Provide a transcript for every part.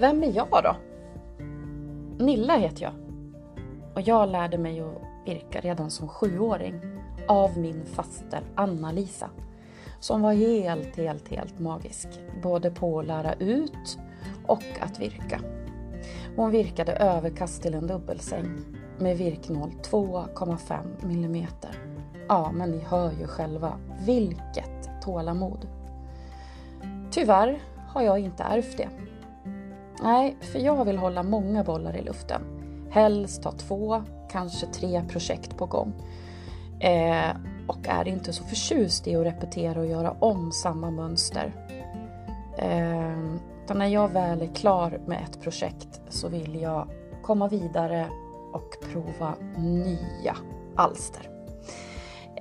Vem är jag då? Nilla heter jag. Och jag lärde mig att virka redan som sjuåring av min faster Anna-Lisa. Som var helt, helt, helt magisk. Både på att lära ut och att virka. Hon virkade överkast till en dubbelsäng med virknål 2,5 mm. Ja, men ni hör ju själva vilket tålamod. Tyvärr har jag inte ärvt det. Nej, för jag vill hålla många bollar i luften. Helst ha två, kanske tre projekt på gång. Eh, och är inte så förtjust i att repetera och göra om samma mönster. Eh, när jag väl är klar med ett projekt så vill jag komma vidare och prova nya alster.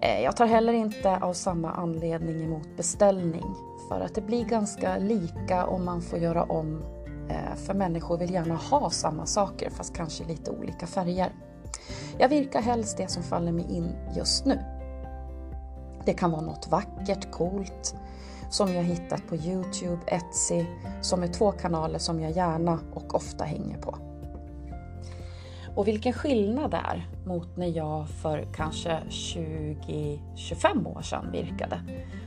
Eh, jag tar heller inte av samma anledning emot beställning för att det blir ganska lika om man får göra om Eh, för människor vill gärna ha samma saker fast kanske lite olika färger. Jag virkar helst det som faller mig in just nu. Det kan vara något vackert, coolt som jag hittat på Youtube, Etsy som är två kanaler som jag gärna och ofta hänger på. Och vilken skillnad det är mot när jag för kanske 20-25 år sedan virkade.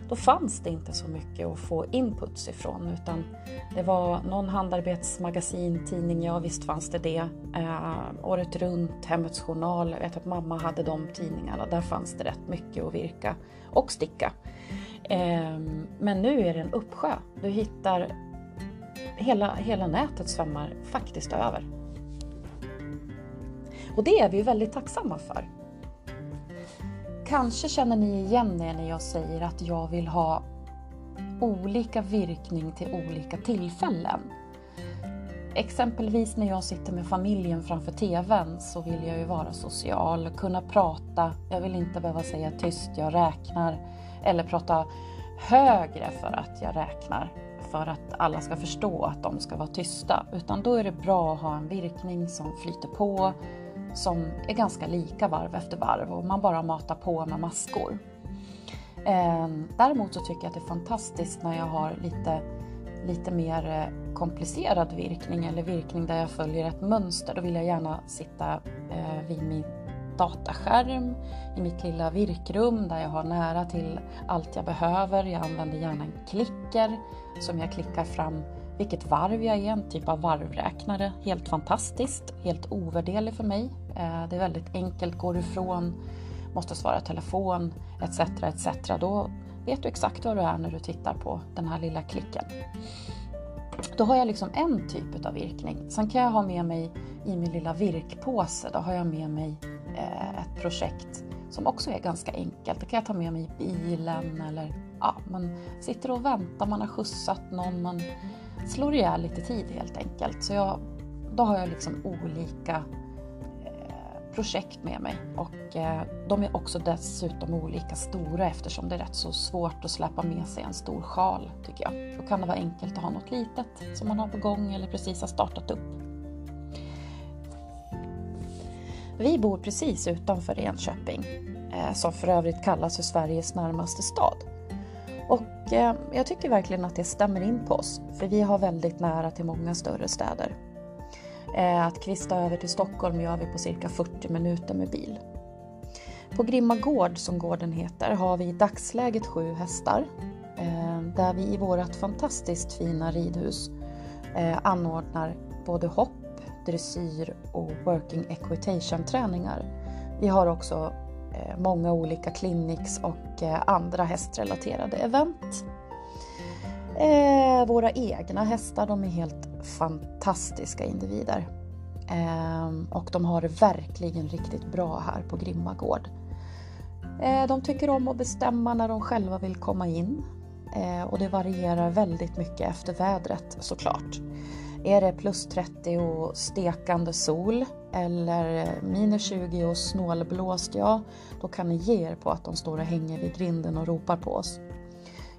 Då fanns det inte så mycket att få inputs ifrån utan det var någon handarbetsmagasin, tidning, ja visst fanns det det. Eh, året runt, Hemmets Journal, jag vet att mamma hade de tidningarna. Där fanns det rätt mycket att virka och sticka. Eh, men nu är det en uppsjö. Du hittar hela, hela nätet svämmar faktiskt över. Och det är vi väldigt tacksamma för. Kanske känner ni igen er när jag säger att jag vill ha olika virkning till olika tillfällen. Exempelvis när jag sitter med familjen framför TVn så vill jag ju vara social, kunna prata. Jag vill inte behöva säga tyst, jag räknar. Eller prata högre för att jag räknar. För att alla ska förstå att de ska vara tysta. Utan då är det bra att ha en virkning som flyter på, som är ganska lika varv efter varv och man bara matar på med maskor. Ehm, däremot så tycker jag att det är fantastiskt när jag har lite, lite mer eh, komplicerad virkning eller virkning där jag följer ett mönster. Då vill jag gärna sitta eh, vid min dataskärm i mitt lilla virkrum där jag har nära till allt jag behöver. Jag använder gärna en klicker som jag klickar fram vilket varv jag är, en typ av varvräknare. Helt fantastiskt, helt ovärderlig för mig. Eh, det är väldigt enkelt, går du ifrån, måste svara telefon etc. etc. Då vet du exakt var du är när du tittar på den här lilla klicken. Då har jag liksom en typ av virkning. Sen kan jag ha med mig i min lilla virkpåse, då har jag med mig eh, ett projekt som också är ganska enkelt. Det kan jag ta med mig i bilen eller ja, man sitter och väntar, man har skjutsat någon, man slår ihjäl lite tid helt enkelt. Så jag, då har jag liksom olika eh, projekt med mig och eh, de är också dessutom olika stora eftersom det är rätt så svårt att släppa med sig en stor sjal tycker jag. Då kan det vara enkelt att ha något litet som man har på gång eller precis har startat upp. Vi bor precis utanför Enköping eh, som för övrigt kallas för Sveriges närmaste stad. Och eh, jag tycker verkligen att det stämmer in på oss, för vi har väldigt nära till många större städer. Eh, att kvista över till Stockholm gör vi på cirka 40 minuter med bil. På Grimma gård, som gården heter, har vi i dagsläget sju hästar eh, där vi i vårt fantastiskt fina ridhus eh, anordnar både hopp, dressyr och working equitation träningar. Vi har också Eh, många olika clinics och eh, andra hästrelaterade event. Eh, våra egna hästar, de är helt fantastiska individer. Ehm, och de har det verkligen riktigt bra här på Grimma gård. De tycker om att bestämma när de själva vill komma in och det varierar väldigt mycket efter vädret såklart. Är det plus 30 och stekande sol eller eh, minus 20 och snålblåst, ja, då kan ni ge er på att de står och hänger vid grinden och ropar på oss.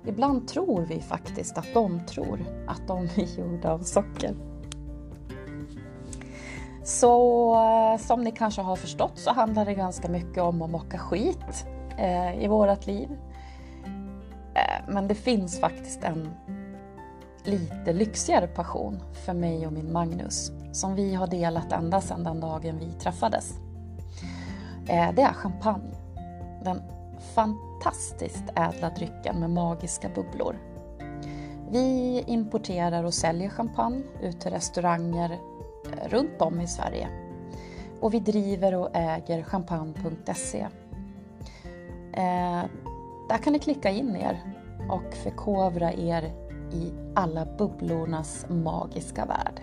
Ibland tror vi faktiskt att de tror att de är gjorda av socker. Så eh, som ni kanske har förstått så handlar det ganska mycket om att mocka skit eh, i vårat liv. Eh, men det finns faktiskt en lite lyxigare passion för mig och min Magnus som vi har delat ända sedan den dagen vi träffades. Eh, det är champagne. Den fantastiskt ädla drycken med magiska bubblor. Vi importerar och säljer champagne ut till restauranger eh, runt om i Sverige. Och vi driver och äger champagne.se. Eh, där kan ni klicka in er och förkovra er i alla bubblornas magiska värld.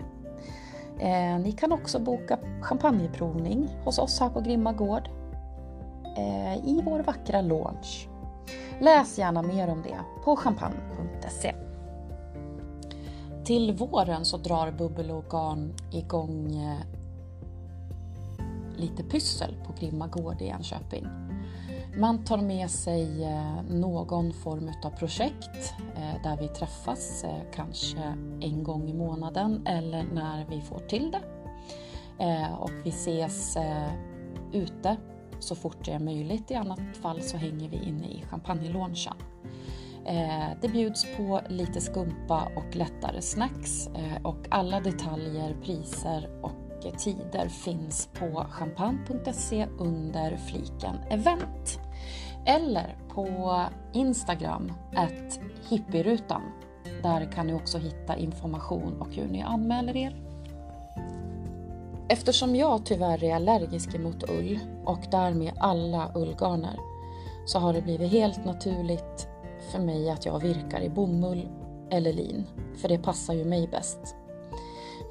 Eh, ni kan också boka champagneprovning hos oss här på Grimma Gård eh, i vår vackra lounge. Läs gärna mer om det på champagne.se. Till våren så drar Bubbel och Garn igång eh, lite pyssel på Grimma Gård i Enköping. Man tar med sig eh, någon form av projekt eh, där vi träffas eh, kanske en gång i månaden eller när vi får till det. Och vi ses ute så fort det är möjligt. I annat fall så hänger vi inne i champagnelånchen. Det bjuds på lite skumpa och lättare snacks och alla detaljer, priser och tider finns på champagne.se under fliken event eller på Instagram, att hippierutan. Där kan ni också hitta information och hur ni anmäler er. Eftersom jag tyvärr är allergisk mot ull och därmed alla ullgarner så har det blivit helt naturligt för mig att jag virkar i bomull eller lin, för det passar ju mig bäst.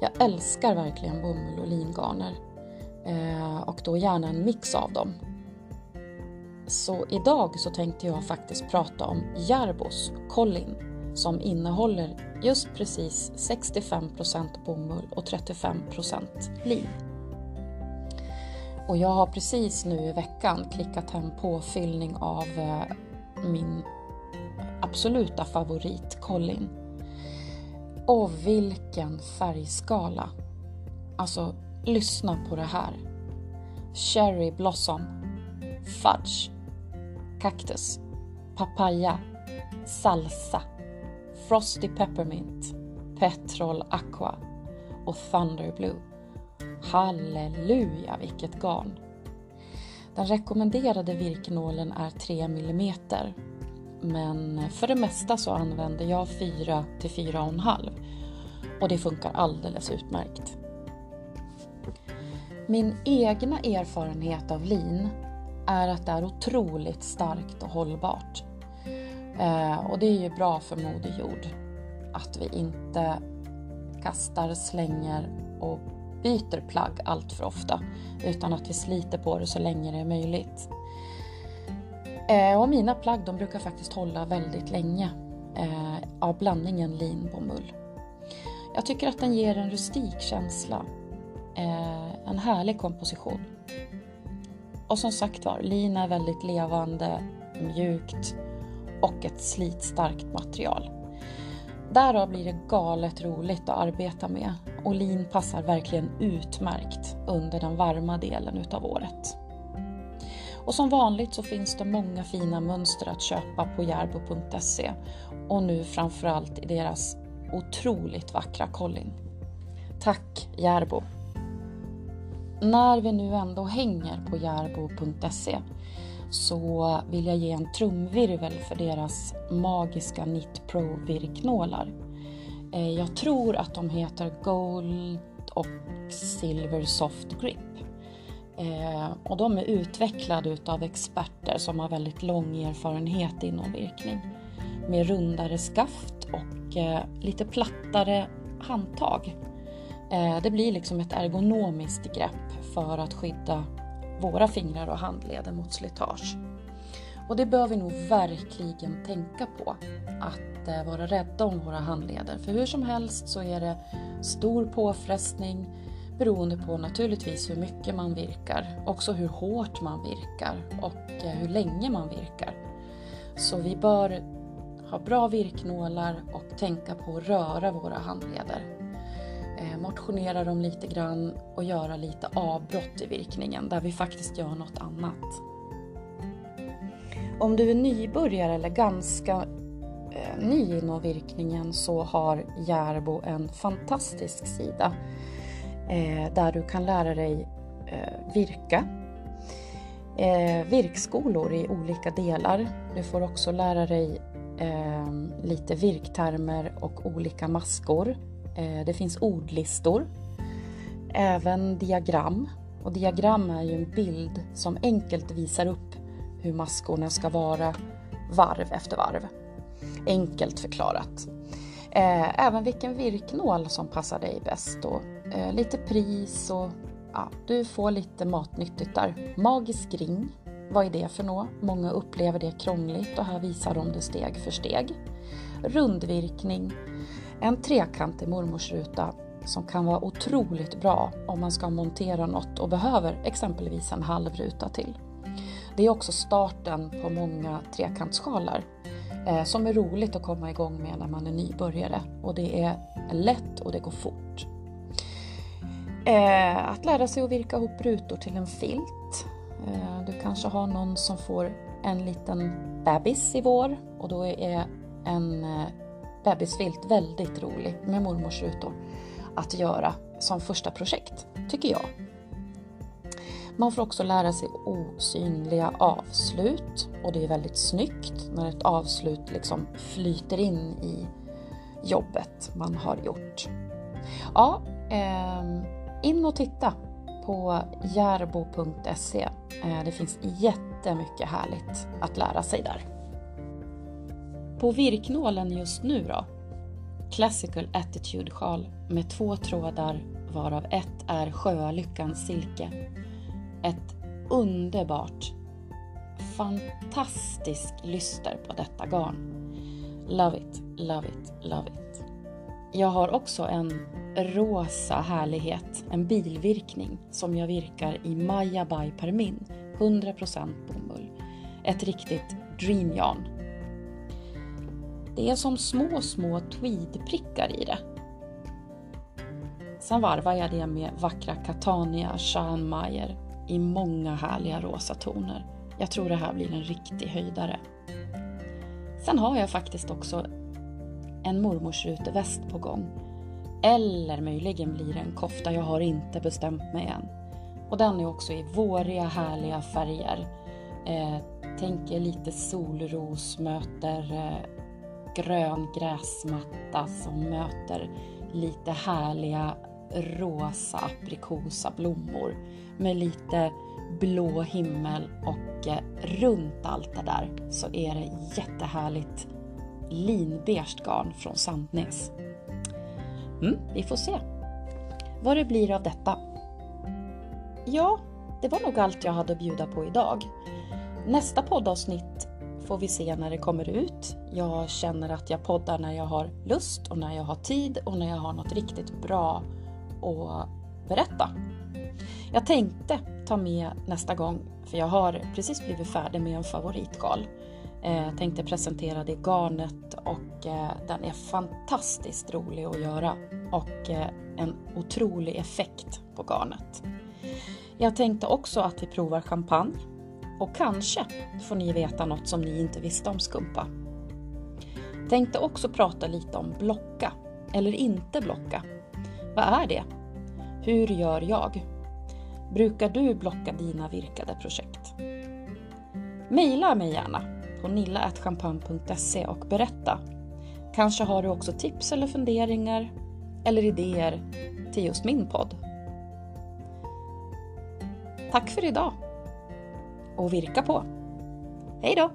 Jag älskar verkligen bomull och lingarner eh, och då gärna en mix av dem så idag så tänkte jag faktiskt prata om Järbos Collin som innehåller just precis 65% bomull och 35% lin. Och jag har precis nu i veckan klickat hem påfyllning av eh, min absoluta favorit Collin. Och vilken färgskala! Alltså, lyssna på det här. Cherry Blossom, Fudge, Cactus, Papaya, Salsa, Frosty Peppermint, Petrol Aqua och Thunder Blue. Halleluja vilket garn! Den rekommenderade virknålen är 3 mm men för det mesta så använder jag 4 till 4,5 och det funkar alldeles utmärkt. Min egna erfarenhet av lin är att det är otroligt starkt och hållbart. Eh, och det är ju bra för Moder Jord att vi inte kastar, slänger och byter plagg allt för ofta utan att vi sliter på det så länge det är möjligt. Eh, och mina plagg de brukar faktiskt hålla väldigt länge eh, av blandningen linbomull. Jag tycker att den ger en rustik känsla, eh, en härlig komposition. Och som sagt var, lin är väldigt levande, mjukt och ett slitstarkt material. Därav blir det galet roligt att arbeta med och lin passar verkligen utmärkt under den varma delen utav året. Och som vanligt så finns det många fina mönster att köpa på järbo.se och nu framförallt i deras otroligt vackra kollin. Tack Järbo! När vi nu ändå hänger på järbo.se så vill jag ge en trumvirvel för deras magiska Knit Pro virknålar. Eh, jag tror att de heter Gold och Silver Soft Grip. Eh, och de är utvecklade utav experter som har väldigt lång erfarenhet inom virkning. Med rundare skaft och eh, lite plattare handtag. Eh, det blir liksom ett ergonomiskt grepp för att skydda våra fingrar och handleder mot slitage. Och det bör vi nog verkligen tänka på, att eh, vara rädda om våra handleder. För hur som helst så är det stor påfrestning beroende på naturligtvis hur mycket man virkar, också hur hårt man virkar och eh, hur länge man virkar. Så vi bör ha bra virknålar och tänka på att röra våra handleder eh, motionera dem lite grann och göra lite avbrott i virkningen där vi faktiskt gör något annat. Om du är nybörjare eller ganska eh, ny inom virkningen så har Järbo en fantastisk sida Eh, där du kan lära dig eh, virka. Eh, virkskolor i olika delar. Du får också lära dig lite virktermer och olika maskor. Det finns ordlistor. Även diagram. Och diagram är ju en bild som enkelt visar upp hur maskorna ska vara varv efter varv. Enkelt förklarat. Även vilken virknål som passar dig bäst och eh, lite pris och ja, du får lite matnyttigt där. Magisk ring, vad är det för något? Många upplever det krångligt och här visar de det steg för steg. Rundvirkning, en trekantig mormorsruta som kan vara otroligt bra om man ska montera något och behöver exempelvis en halv ruta till. Det är också starten på många trekantssjalar eh, som är roligt att komma igång med när man är nybörjare och det är lätt och det går fort. Eh, att lära sig att virka ihop rutor till en filt. Eh, du kanske har någon som får en liten bebis i vår och då är en eh, bebisfilt väldigt rolig med mormors rutor att göra som första projekt, tycker jag. Man får också lära sig osynliga avslut och det är väldigt snyggt när ett avslut liksom flyter in i jobbet man har gjort. Ja, eh, in och titta på järbo.se. Eh, det finns jättemycket härligt att lära sig där. På virknålen just nu då? Classical Attitude sjal med två trådar varav ett är Sjölyckans silke. Ett underbart, fantastiskt lyster på detta garn. Love it, love it, love it. Jag har också en rosa härlighet, en bilvirkning som jag virkar i Maja by Permin, 100% bomull. Ett riktigt dreamjarn. Det är som små, små tweedprickar i det. Sen varvar jag det med vackra Catania Schanmeier i många härliga rosa toner. Jag tror det här blir en riktig höjdare. Sen har jag faktiskt också en mormorsruteväst på gång. Eller möjligen blir det en kofta, jag har inte bestämt mig än. Och den är också i våriga härliga färger. Eh, tänker lite solros möter eh, grön gräsmatta som möter lite härliga rosa aprikosa blommor med lite blå himmel och eh, runt allt det där så är det jättehärligt linbeige garn från Sandnes. Mm, vi får se vad det blir av detta. Ja, det var nog allt jag hade att bjuda på idag. Nästa poddavsnitt får vi se när det kommer ut. Jag känner att jag poddar när jag har lust och när jag har tid och när jag har något riktigt bra att berätta. Jag tänkte ta med nästa gång, för jag har precis blivit färdig med en favoritgal. Eh, tänkte presentera det garnet och eh, den är fantastiskt rolig att göra och eh, en otrolig effekt på garnet. Jag tänkte också att vi provar champagne och kanske får ni veta något som ni inte visste om skumpa. Tänkte också prata lite om blocka, eller inte blocka. Vad är det? Hur gör jag? Brukar du blocka dina virkade projekt? Maila mig gärna på nilla.champagne.se och berätta. Kanske har du också tips eller funderingar eller idéer till just min podd. Tack för idag! Och virka på! Hej då!